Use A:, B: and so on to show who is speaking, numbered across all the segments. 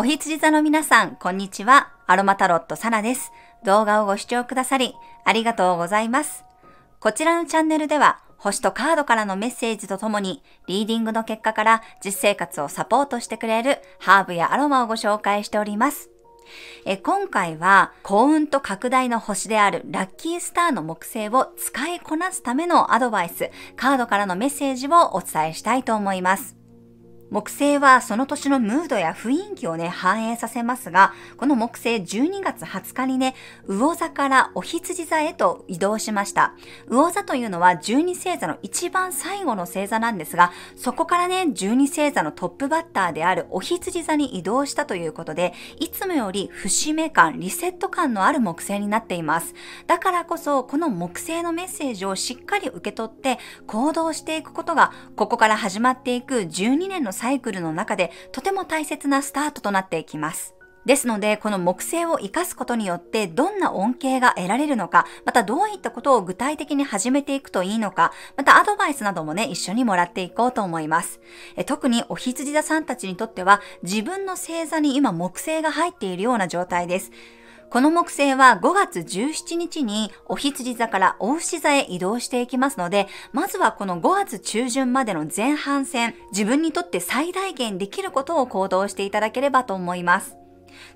A: お羊座の皆さん、こんにちは。アロマタロットサナです。動画をご視聴くださり、ありがとうございます。こちらのチャンネルでは、星とカードからのメッセージとともに、リーディングの結果から実生活をサポートしてくれるハーブやアロマをご紹介しております。え今回は幸運と拡大の星であるラッキースターの木星を使いこなすためのアドバイス、カードからのメッセージをお伝えしたいと思います。木星はその年のムードや雰囲気をね、反映させますが、この木星12月20日にね、魚座からお羊座へと移動しました。魚座というのは12星座の一番最後の星座なんですが、そこからね、12星座のトップバッターであるお羊座に移動したということで、いつもより節目感、リセット感のある木星になっています。だからこそ、この木星のメッセージをしっかり受け取って行動していくことが、ここから始まっていく12年のサイクルの中でとても大切なスタートとなっていきます。ですので、この木星を活かすことによってどんな恩恵が得られるのか、またどういったことを具体的に始めていくといいのか、またアドバイスなどもね、一緒にもらっていこうと思います。え特にお羊座さんたちにとっては、自分の星座に今木星が入っているような状態です。この木星は5月17日にお羊座からお牛座へ移動していきますので、まずはこの5月中旬までの前半戦、自分にとって最大限できることを行動していただければと思います。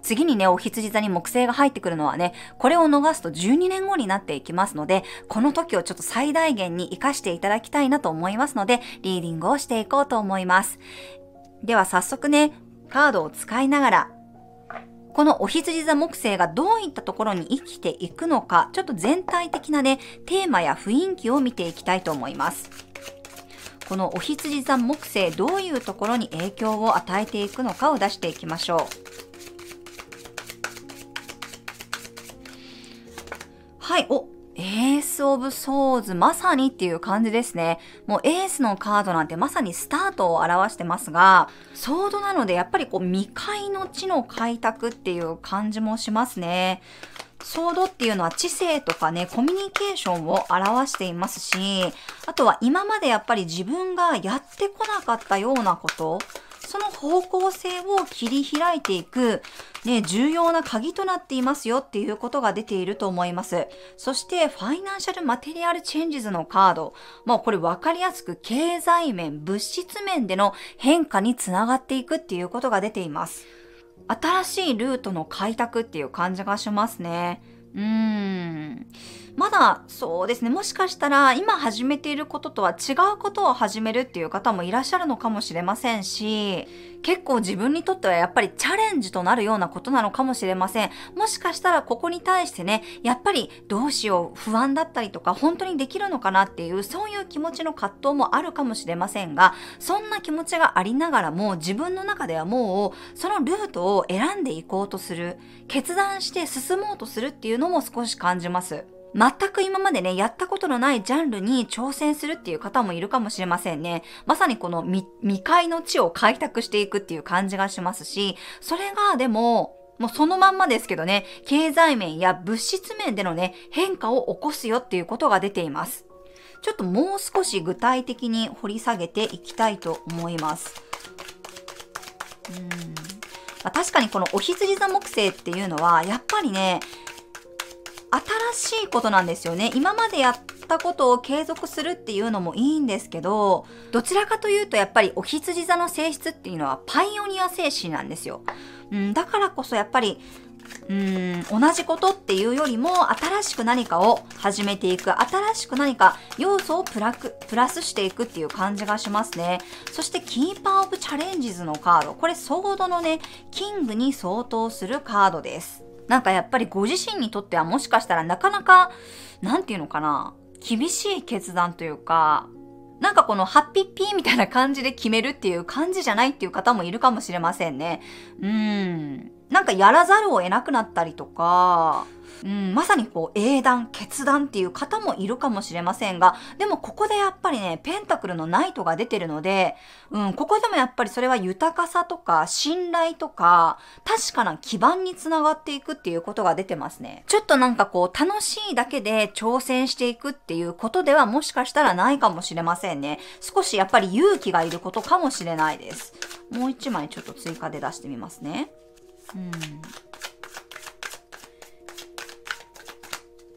A: 次にね、お羊座に木星が入ってくるのはね、これを逃すと12年後になっていきますので、この時をちょっと最大限に活かしていただきたいなと思いますので、リーディングをしていこうと思います。では早速ね、カードを使いながらこのお羊座木星がどういったところに生きていくのか、ちょっと全体的なね、テーマや雰囲気を見ていきたいと思います。このお羊座木星、どういうところに影響を与えていくのかを出していきましょう。はい、お、スオブソーズ、まさにっていう感じですね。もうエースのカードなんてまさにスタートを表してますが、ソードなのでやっぱりこう未開の地の開拓っていう感じもしますね。ソードっていうのは知性とかね、コミュニケーションを表していますし、あとは今までやっぱり自分がやってこなかったようなこと、その方向性を切り開いていく、ね、重要な鍵となっていますよっていうことが出ていると思います。そして、ファイナンシャルマテリアルチェンジズのカード。まあ、これ分かりやすく経済面、物質面での変化につながっていくっていうことが出ています。新しいルートの開拓っていう感じがしますね。うーん。まだそうですね、もしかしたら今始めていることとは違うことを始めるっていう方もいらっしゃるのかもしれませんし、結構自分にとってはやっぱりチャレンジとなるようなことなのかもしれません。もしかしたらここに対してね、やっぱりどうしよう、不安だったりとか、本当にできるのかなっていう、そういう気持ちの葛藤もあるかもしれませんが、そんな気持ちがありながらも自分の中ではもうそのルートを選んでいこうとする、決断して進もうとするっていうのも少し感じます。全く今までね、やったことのないジャンルに挑戦するっていう方もいるかもしれませんね。まさにこの未開の地を開拓していくっていう感じがしますし、それがでも、もうそのまんまですけどね、経済面や物質面でのね、変化を起こすよっていうことが出ています。ちょっともう少し具体的に掘り下げていきたいと思います。うんま、確かにこのお羊座木星っていうのは、やっぱりね、新しいことなんですよね。今までやったことを継続するっていうのもいいんですけど、どちらかというとやっぱりお羊座の性質っていうのはパイオニア精神なんですよ。うん、だからこそやっぱりうん同じことっていうよりも新しく何かを始めていく新しく何か要素をプラプラスしていくっていう感じがしますねそしてキーパーオブチャレンジズのカードこれソードのねキングに相当するカードですなんかやっぱりご自身にとってはもしかしたらなかなか、なんていうのかな、厳しい決断というか、なんかこのハッピッピーみたいな感じで決めるっていう感じじゃないっていう方もいるかもしれませんね。うん。なんかやらざるを得なくなったりとか、うん、まさにこう英断、決断っていう方もいるかもしれませんが、でもここでやっぱりね、ペンタクルのナイトが出てるので、うん、ここでもやっぱりそれは豊かさとか信頼とか、確かな基盤につながっていくっていうことが出てますね。ちょっとなんかこう楽しいだけで挑戦していくっていうことではもしかしたらないかもしれませんね。少しやっぱり勇気がいることかもしれないです。もう一枚ちょっと追加で出してみますね。うん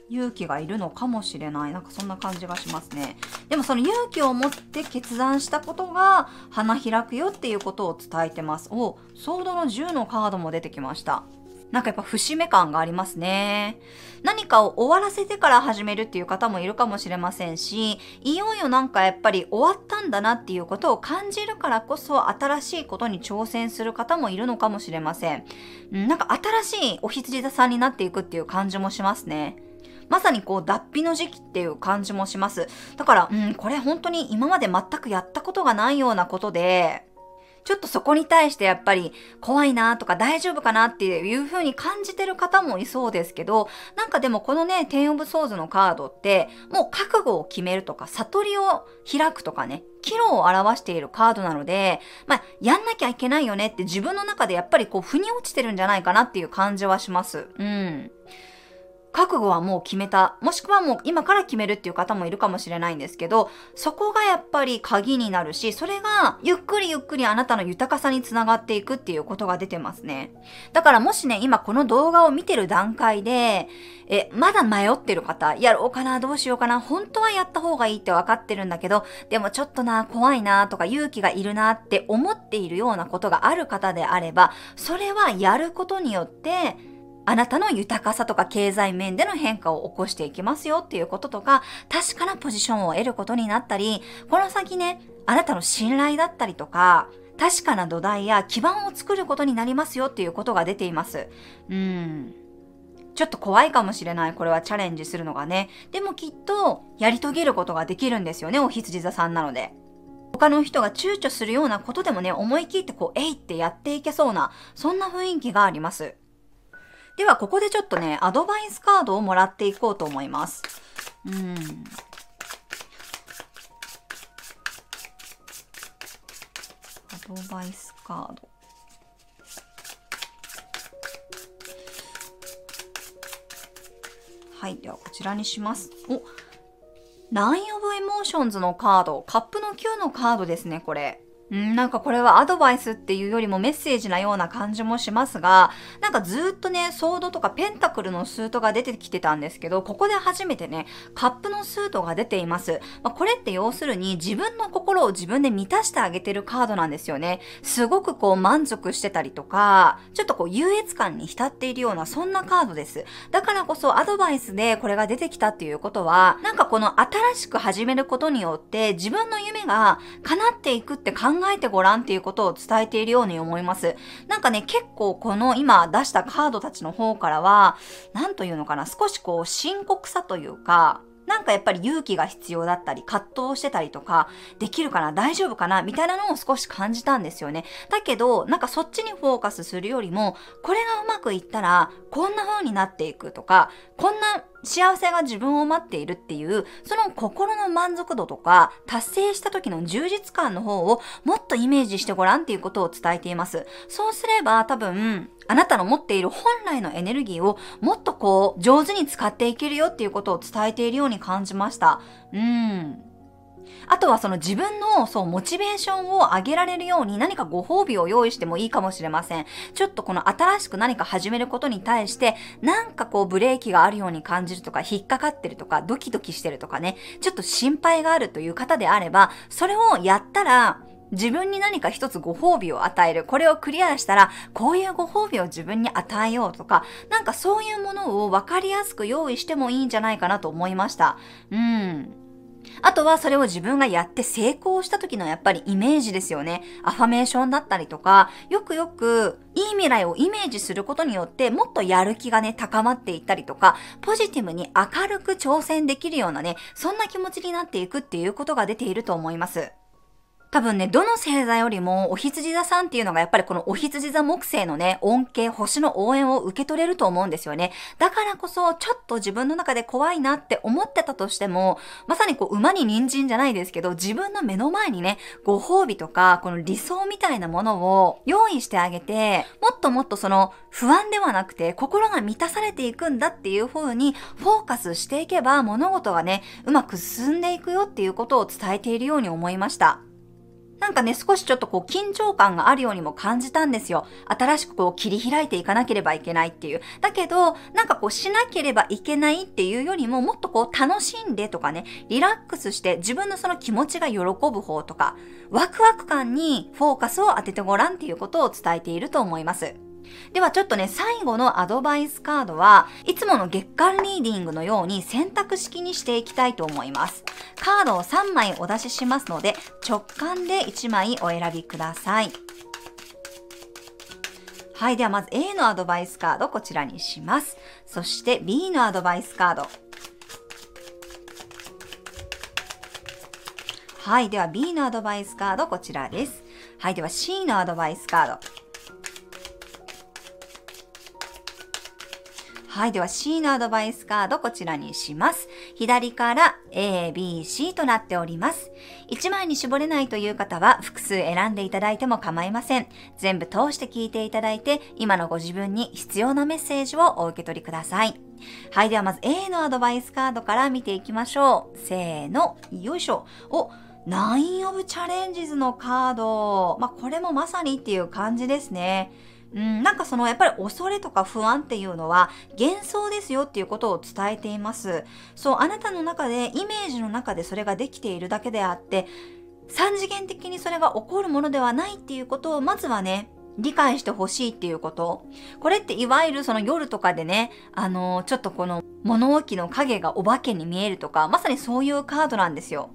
A: 勇気がいるのかもしれない。なんかそんな感じがしますね。でもその勇気を持って決断したことが花開くよっていうことを伝えてます。お、ソードの10のカードも出てきました。なんかやっぱ節目感がありますね。何かを終わらせてから始めるっていう方もいるかもしれませんし、いよいよなんかやっぱり終わったんだなっていうことを感じるからこそ新しいことに挑戦する方もいるのかもしれません。なんか新しいお羊座さんになっていくっていう感じもしますね。まさにこう脱皮の時期っていう感じもします。だから、うん、これ本当に今まで全くやったことがないようなことで、ちょっとそこに対してやっぱり怖いなとか大丈夫かなっていう風に感じてる方もいそうですけど、なんかでもこのね、テンオブソーズのカードって、もう覚悟を決めるとか、悟りを開くとかね、岐路を表しているカードなので、まあ、やんなきゃいけないよねって自分の中でやっぱりこう、腑に落ちてるんじゃないかなっていう感じはします。うん。覚悟はもう決めた。もしくはもう今から決めるっていう方もいるかもしれないんですけど、そこがやっぱり鍵になるし、それがゆっくりゆっくりあなたの豊かさにつながっていくっていうことが出てますね。だからもしね、今この動画を見てる段階で、え、まだ迷ってる方、やろうかな、どうしようかな、本当はやった方がいいって分かってるんだけど、でもちょっとな、怖いな、とか勇気がいるなって思っているようなことがある方であれば、それはやることによって、あなたの豊かさとか経済面での変化を起こしていきますよっていうこととか、確かなポジションを得ることになったり、この先ね、あなたの信頼だったりとか、確かな土台や基盤を作ることになりますよっていうことが出ています。うん。ちょっと怖いかもしれない。これはチャレンジするのがね。でもきっと、やり遂げることができるんですよね。お羊座さんなので。他の人が躊躇するようなことでもね、思い切ってこう、えいってやっていけそうな、そんな雰囲気があります。では、ここでちょっとね、アドバイスカードをもらっていこうと思います。うん。アドバイスカード。はい。では、こちらにします。お Nine of Emotions のカード。カップの9のカードですね、これ。んなんかこれはアドバイスっていうよりもメッセージなような感じもしますが、なんかずっとね、ソードとかペンタクルのスートが出てきてたんですけど、ここで初めてね、カップのスートが出ています。まあ、これって要するに自分の心を自分で満たしてあげてるカードなんですよね。すごくこう満足してたりとか、ちょっとこう優越感に浸っているようなそんなカードです。だからこそアドバイスでこれが出てきたっていうことは、なんかこの新しく始めることによって自分の夢が叶っていくって考えてごらんっていうことを伝えているように思います。なんかね、結構この今出したカードたちの方からは、なんというのかな、少しこう深刻さというか、なんかやっぱり勇気が必要だったり、葛藤してたりとか、できるかな大丈夫かなみたいなのを少し感じたんですよね。だけど、なんかそっちにフォーカスするよりも、これがうまくいったら、こんな風になっていくとか、こんな幸せが自分を待っているっていう、その心の満足度とか、達成した時の充実感の方をもっとイメージしてごらんっていうことを伝えています。そうすれば多分、あなたの持っている本来のエネルギーをもっとこう、上手に使っていけるよっていうことを伝えているように感じました。うん。あとはその自分のそうモチベーションを上げられるように何かご褒美を用意してもいいかもしれません。ちょっとこの新しく何か始めることに対してなんかこうブレーキがあるように感じるとか引っかかってるとかドキドキしてるとかね、ちょっと心配があるという方であれば、それをやったら自分に何か一つご褒美を与える。これをクリアしたら、こういうご褒美を自分に与えようとか、なんかそういうものを分かりやすく用意してもいいんじゃないかなと思いました。うん。あとはそれを自分がやって成功した時のやっぱりイメージですよね。アファメーションだったりとか、よくよくいい未来をイメージすることによってもっとやる気がね、高まっていったりとか、ポジティブに明るく挑戦できるようなね、そんな気持ちになっていくっていうことが出ていると思います。多分ね、どの星座よりもお羊座さんっていうのがやっぱりこのお羊座木星のね、恩恵、星の応援を受け取れると思うんですよね。だからこそ、ちょっと自分の中で怖いなって思ってたとしても、まさにこう馬に人参じゃないですけど、自分の目の前にね、ご褒美とか、この理想みたいなものを用意してあげて、もっともっとその不安ではなくて、心が満たされていくんだっていう風にフォーカスしていけば、物事がね、うまく進んでいくよっていうことを伝えているように思いました。なんかね、少しちょっとこう緊張感があるようにも感じたんですよ。新しくこう切り開いていかなければいけないっていう。だけど、なんかこうしなければいけないっていうよりも、もっとこう楽しんでとかね、リラックスして自分のその気持ちが喜ぶ方とか、ワクワク感にフォーカスを当ててごらんっていうことを伝えていると思います。ではちょっとね、最後のアドバイスカードはいつもの月間リーディングのように選択式にしていきたいと思います。カードを3枚お出ししますので直感で1枚お選びください。はい。ではまず A のアドバイスカードこちらにします。そして B のアドバイスカード。はい。では B のアドバイスカードこちらです。はい。では C のアドバイスカード。はい。では C のアドバイスカードこちらにします。左から A、B、C となっております。1枚に絞れないという方は複数選んでいただいても構いません。全部通して聞いていただいて、今のご自分に必要なメッセージをお受け取りください。はい。ではまず A のアドバイスカードから見ていきましょう。せーの。よいしょ。おナインオブチャレンジズのカード。まあ、これもまさにっていう感じですね。うん、なんかそのやっぱり恐れとか不安っていうのは幻想ですよっていうことを伝えています。そう、あなたの中で、イメージの中でそれができているだけであって、三次元的にそれが起こるものではないっていうことをまずはね、理解してほしいっていうこと。これっていわゆるその夜とかでね、あのー、ちょっとこの物置の影がお化けに見えるとか、まさにそういうカードなんですよ。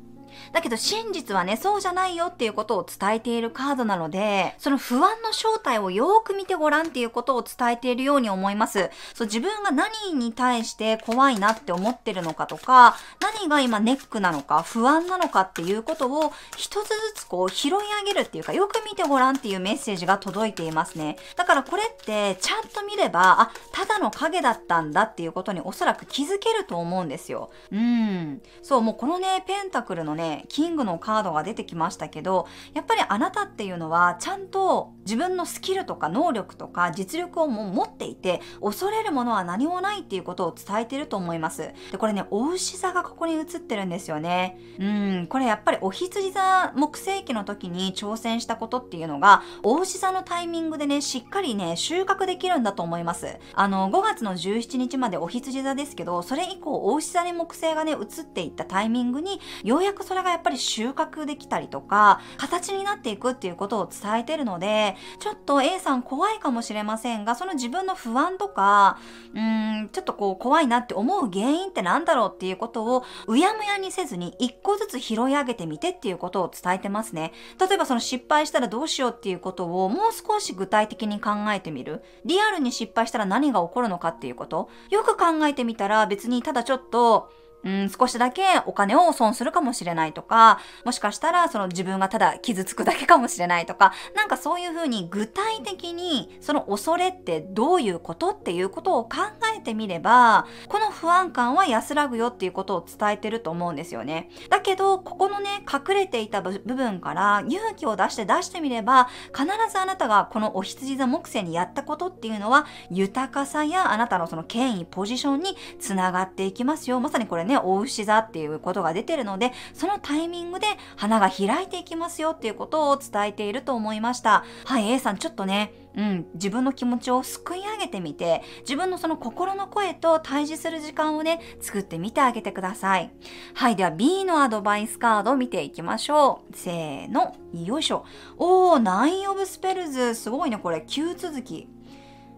A: だけど真実はね、そうじゃないよっていうことを伝えているカードなので、その不安の正体をよーく見てごらんっていうことを伝えているように思います。そう、自分が何に対して怖いなって思ってるのかとか、何が今ネックなのか、不安なのかっていうことを一つずつこう拾い上げるっていうか、よく見てごらんっていうメッセージが届いていますね。だからこれってちゃんと見れば、あ、ただの影だったんだっていうことにおそらく気づけると思うんですよ。うん。そう、もうこのね、ペンタクルのね、キングのカードが出てきましたけど、やっぱりあなたっていうのはちゃんと自分のスキルとか能力とか実力をも持っていて、恐れるものは何もないっていうことを伝えてると思います。で、これね、お牛座がここに映ってるんですよね。うん、これやっぱりお羊座木星期の時に挑戦したことっていうのが、お牛座のタイミングでね、しっかりね、収穫できるんだと思います。あの、5月の17日までお羊座ですけど、それ以降、お牛座に木星がね、移っていったタイミングに、ようやくそれがやっぱり収穫できたりとか、形になっていくっていうことを伝えてるので、ちょっと A さん怖いかもしれませんが、その自分の不安とか、うーん、ちょっとこう怖いなって思う原因って何だろうっていうことをうやむやにせずに一個ずつ拾い上げてみてっていうことを伝えてますね。例えばその失敗したらどうしようっていうことをもう少し具体的に考えてみる。リアルに失敗したら何が起こるのかっていうこと。よく考えてみたら別にただちょっとうん、少しだけお金を損するかもしれないとか、もしかしたらその自分がただ傷つくだけかもしれないとか、なんかそういうふうに具体的にその恐れってどういうことっていうことを考えてみれば、この不安感は安らぐよっていうことを伝えてると思うんですよね。だけど、ここのね、隠れていた部分から勇気を出して出してみれば、必ずあなたがこのお羊座木星にやったことっていうのは、豊かさやあなたのその権威、ポジションにつながっていきますよ。まさにこれね、ね、大牛座っていうことが出てるので、そのタイミングで花が開いていきますよっていうことを伝えていると思いました。はい、A さんちょっとね、うん、自分の気持ちをすくい上げてみて、自分のその心の声と対峙する時間をね、作ってみてあげてください。はい、では B のアドバイスカードを見ていきましょう。せーの、よいしょ。おー、9オブスペルズ、すごいね、これ、9続き。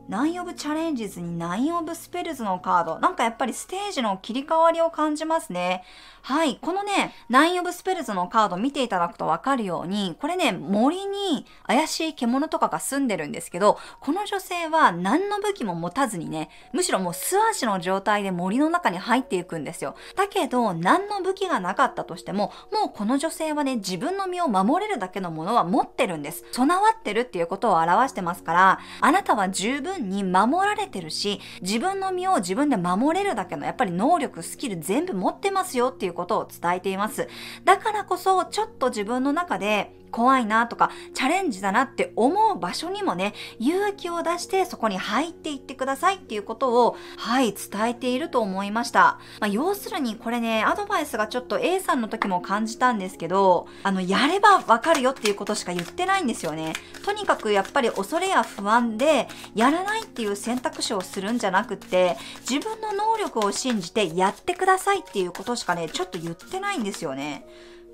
A: Nine of Challenges に Nine of Spells のカード。なんかやっぱりステージの切り替わりを感じますね。はい。このね、 Nine of Spells のカード見ていただくとわかるように、これね、森に怪しい獣とかが住んでるんですけど、この女性は何の武器も持たずにね、むしろもう素足の状態で森の中に入っていくんですよ。だけど、何の武器がなかったとしても、もうこの女性はね、自分の身を守れるだけのものは持ってるんです。備わってるっていうことを表してますから、あなたは十分に守られてるし、自分の身を自分で守れるだけのやっぱり能力、スキル全部持ってますよっていうことを伝えています。だからこそ、ちょっと自分の中で怖いなとか、チャレンジだなって思う場所にもね、勇気を出してそこに入っていってくださいっていうことを、はい、伝えていると思いました。まあ、要するにこれね、アドバイスがちょっと A さんの時も感じたんですけど、あの、やればわかるよっていうことしか言ってないんですよね。とにかくやっぱり恐れや不安で、やらないっていう選択肢をするんじゃなくって、自分の能力を信じてやってくださいっていうことしかね、ちょっと言ってないんですよね。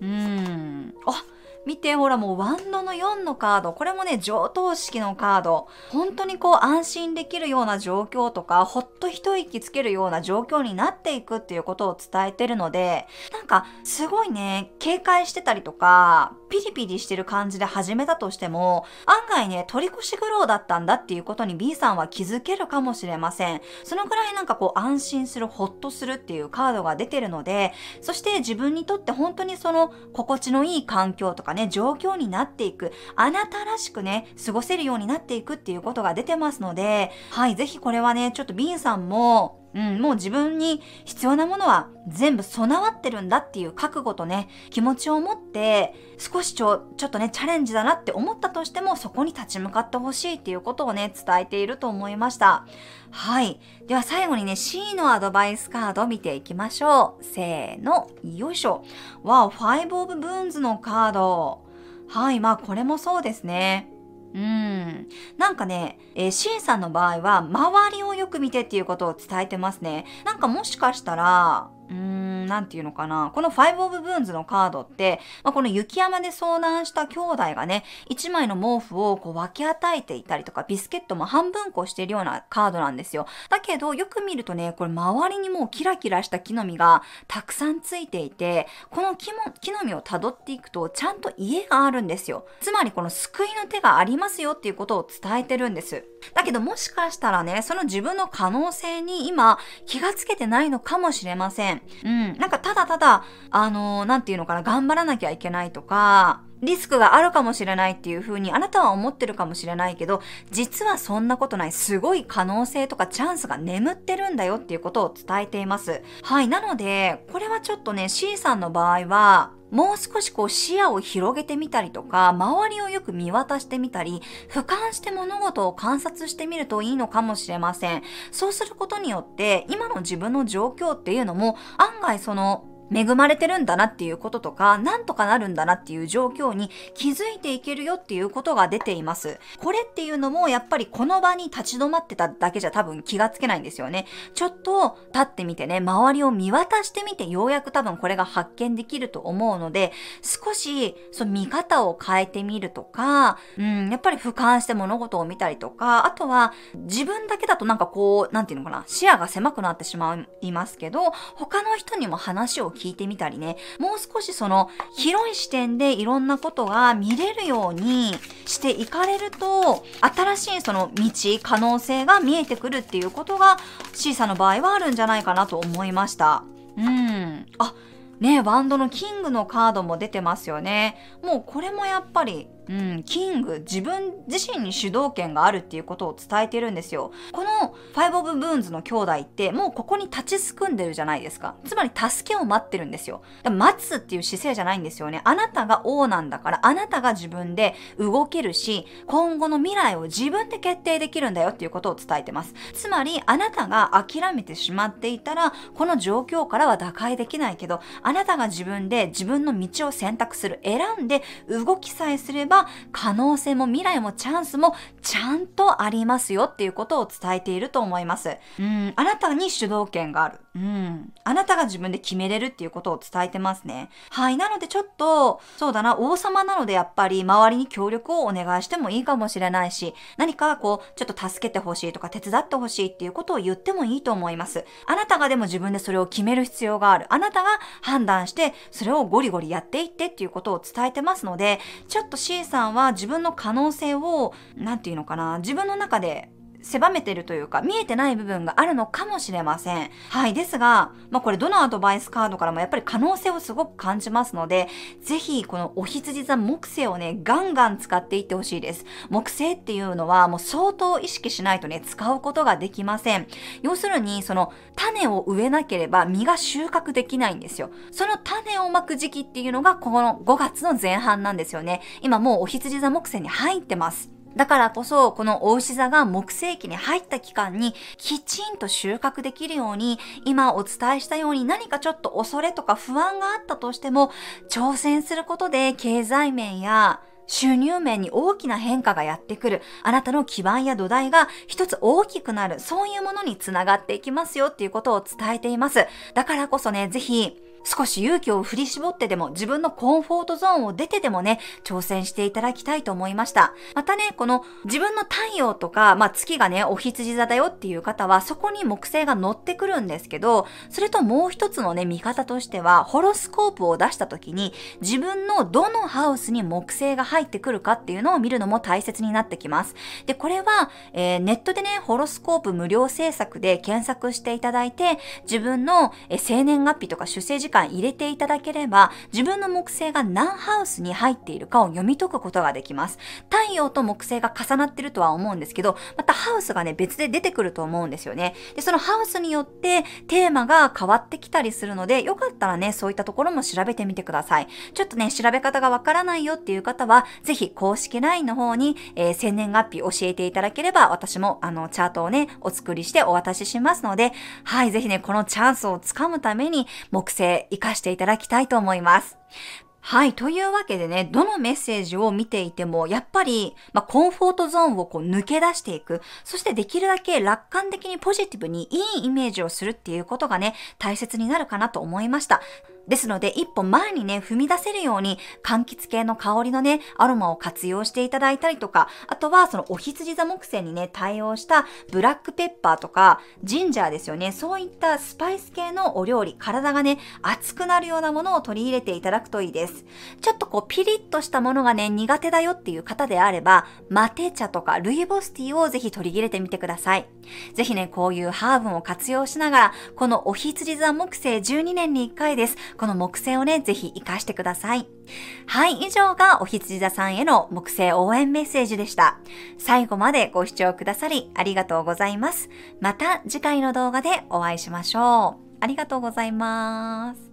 A: うーん。あ、見て、ほらもうワンドの4のカード。これもね、上等式のカード。本当にこう安心できるような状況とか、ほっと一息つけるような状況になっていくっていうことを伝えてるので、なんかすごいね、警戒してたりとか、ピリピリしてる感じで始めたとしても、案外ね、取り越し苦労だったんだっていうことに B さんは気づけるかもしれません。そのぐらいなんかこう安心する、ほっとするっていうカードが出てるので、そして自分にとって本当にその心地のいい環境とかね、状況になっていく、あなたらしくね、過ごせるようになっていくっていうことが出てますので、はい、ぜひこれはね、ちょっと B さんも、うん、もう自分に必要なものは全部備わってるんだっていう覚悟とね、気持ちを持って、少しちょ、ちょっとね、チャレンジだなって思ったとしても、そこに立ち向かってほしいっていうことをね、伝えていると思いました。はい。では最後にね、C のアドバイスカード見ていきましょう。せーの、よいしょ。わお、5 of Boons のカード。はい、まあこれもそうですね。うん。なんかね、えー、C さんの場合は、周りをよく見てっていうことを伝えてますね。なんかもしかしたら、うーん、なんていうのかな。この5 of Boons のカードって、まあ、この雪山で遭難した兄弟がね、1枚の毛布をこう分け与えていたりとか、ビスケットも半分こしてるようなカードなんですよ。だけど、よく見るとね、これ周りにもうキラキラした木の実がたくさんついていて、この木も木の実を辿っていくと、ちゃんと家があるんですよ。つまりこの救いの手がありますよっていうことを伝えてるんです。だけどもしかしたらね、その自分の可能性に今気がつけてないのかもしれません。うん。なんかただただ、あのー、なんていうのかな、頑張らなきゃいけないとか、リスクがあるかもしれないっていうふうにあなたは思ってるかもしれないけど、実はそんなことない。すごい可能性とかチャンスが眠ってるんだよっていうことを伝えています。はい。なので、これはちょっとね、C さんの場合は、もう少しこう視野を広げてみたりとか、周りをよく見渡してみたり、俯瞰して物事を観察してみるといいのかもしれません。そうすることによって、今の自分の状況っていうのも案外その恵まれてるんだなっていうこととか、なんとかなるんだなっていう状況に気づいていけるよっていうことが出ています。これっていうのもやっぱりこの場に立ち止まってただけじゃ多分気がつけないんですよね。ちょっと立ってみてね、周りを見渡してみてようやく多分これが発見できると思うので、少しその見方を変えてみるとか、うん、やっぱり俯瞰して物事を見たりとか、あとは自分だけだとなんかこう、なんていうのかな、視野が狭くなってしまいますけど、他の人にも話を聞聞いてみたりね、もう少しその広い視点でいろんなことが見れるようにしていかれると、新しいその道、可能性が見えてくるっていうことが C さんの場合はあるんじゃないかなと思いました。うん。あ、ね、ワンドのキングのカードも出てますよね。もうこれもやっぱりうん、キング、自分自身に主導権があるっていうことを伝えてるんですよ。この Five of Boons の兄弟ってもうここに立ちすくんでるじゃないですか。つまり助けを待ってるんですよ。待つっていう姿勢じゃないんですよね。あなたが王なんだから、あなたが自分で動けるし、今後の未来を自分で決定できるんだよっていうことを伝えてます。つまり、あなたが諦めてしまっていたら、この状況からは打開できないけど、あなたが自分で自分の道を選択する、選んで動きさえすれば、ば可能性も未来もチャンスもちゃんとありますよっていうことを伝えていると思います。うん、あなたに主導権がある。うん。あなたが自分で決めれるっていうことを伝えてますね。はい。なのでちょっと、そうだな、王様なのでやっぱり周りに協力をお願いしてもいいかもしれないし、何かこう、ちょっと助けてほしいとか手伝ってほしいっていうことを言ってもいいと思います。あなたがでも自分でそれを決める必要がある。あなたが判断して、それをゴリゴリやっていってっていうことを伝えてますので、ちょっとさんは自分の可能性を、何て言うのかな、自分の中で狭めてるというか見えてない部分があるのかもしれません。はい。ですが、まあこれどのアドバイスカードからもやっぱり可能性をすごく感じますので、ぜひこのお羊座木星をね、ガンガン使っていってほしいです。木星っていうのはもう相当意識しないとね、使うことができません。要するに、その種を植えなければ実が収穫できないんですよ。その種をまく時期っていうのがこの5月の前半なんですよね。今もうお羊座木星に入ってます。だからこそ、このお牛座が木星期に入った期間にきちんと収穫できるように、今お伝えしたように何かちょっと恐れとか不安があったとしても、挑戦することで経済面や収入面に大きな変化がやってくる。あなたの基盤や土台が一つ大きくなる。そういうものにつながっていきますよっていうことを伝えています。だからこそね、ぜひ、少し勇気を振り絞ってでも自分のコンフォートゾーンを出てでもね、挑戦していただきたいと思いました。またね、この自分の太陽とか、まあ月がね、お羊座だよっていう方はそこに木星が乗ってくるんですけど、それともう一つのね、見方としては、ホロスコープを出した時に自分のどのハウスに木星が入ってくるかっていうのを見るのも大切になってきます。で、これは、えー、ネットでね、ホロスコープ無料制作で検索していただいて、自分の、え生年月日とか出生時間入れていただければ、自分の木星が何ハウスに入っているかを読み解くことができます。太陽と木星が重なってるとは思うんですけど、またハウスがね、別で出てくると思うんですよね。で、そのハウスによってテーマが変わってきたりするので、よかったらね、そういったところも調べてみてください。ちょっとね、調べ方がわからないよっていう方は、ぜひ公式 LINE の方に、えー、生年月日教えていただければ、私もあの、チャートをね、お作りしてお渡ししますので、はい、ぜひね、このチャンスをつかむために、木星活かしていただきたいと思います。はい。というわけでね、どのメッセージを見ていても、やっぱり、まあ、コンフォートゾーンをこう抜け出していく。そしてできるだけ楽観的にポジティブにいいイメージをするっていうことがね、大切になるかなと思いました。ですので、一歩前にね、踏み出せるように、柑橘系の香りのね、アロマを活用していただいたりとか、あとはそのお羊座木星にね、対応したブラックペッパーとか、ジンジャーですよね。そういったスパイス系のお料理、体がね、熱くなるようなものを取り入れていただくといいです。ちょっとこう、ピリッとしたものがね、苦手だよっていう方であれば、マテ茶とかルイボスティーをぜひ取り入れてみてください。ぜひね、こういうハーブを活用しながら、このお羊座木星12年に1回です。この木星をね、ぜひ活かしてください。はい、以上がお羊座さんへの木星応援メッセージでした。最後までご視聴くださりありがとうございます。また次回の動画でお会いしましょう。ありがとうございます。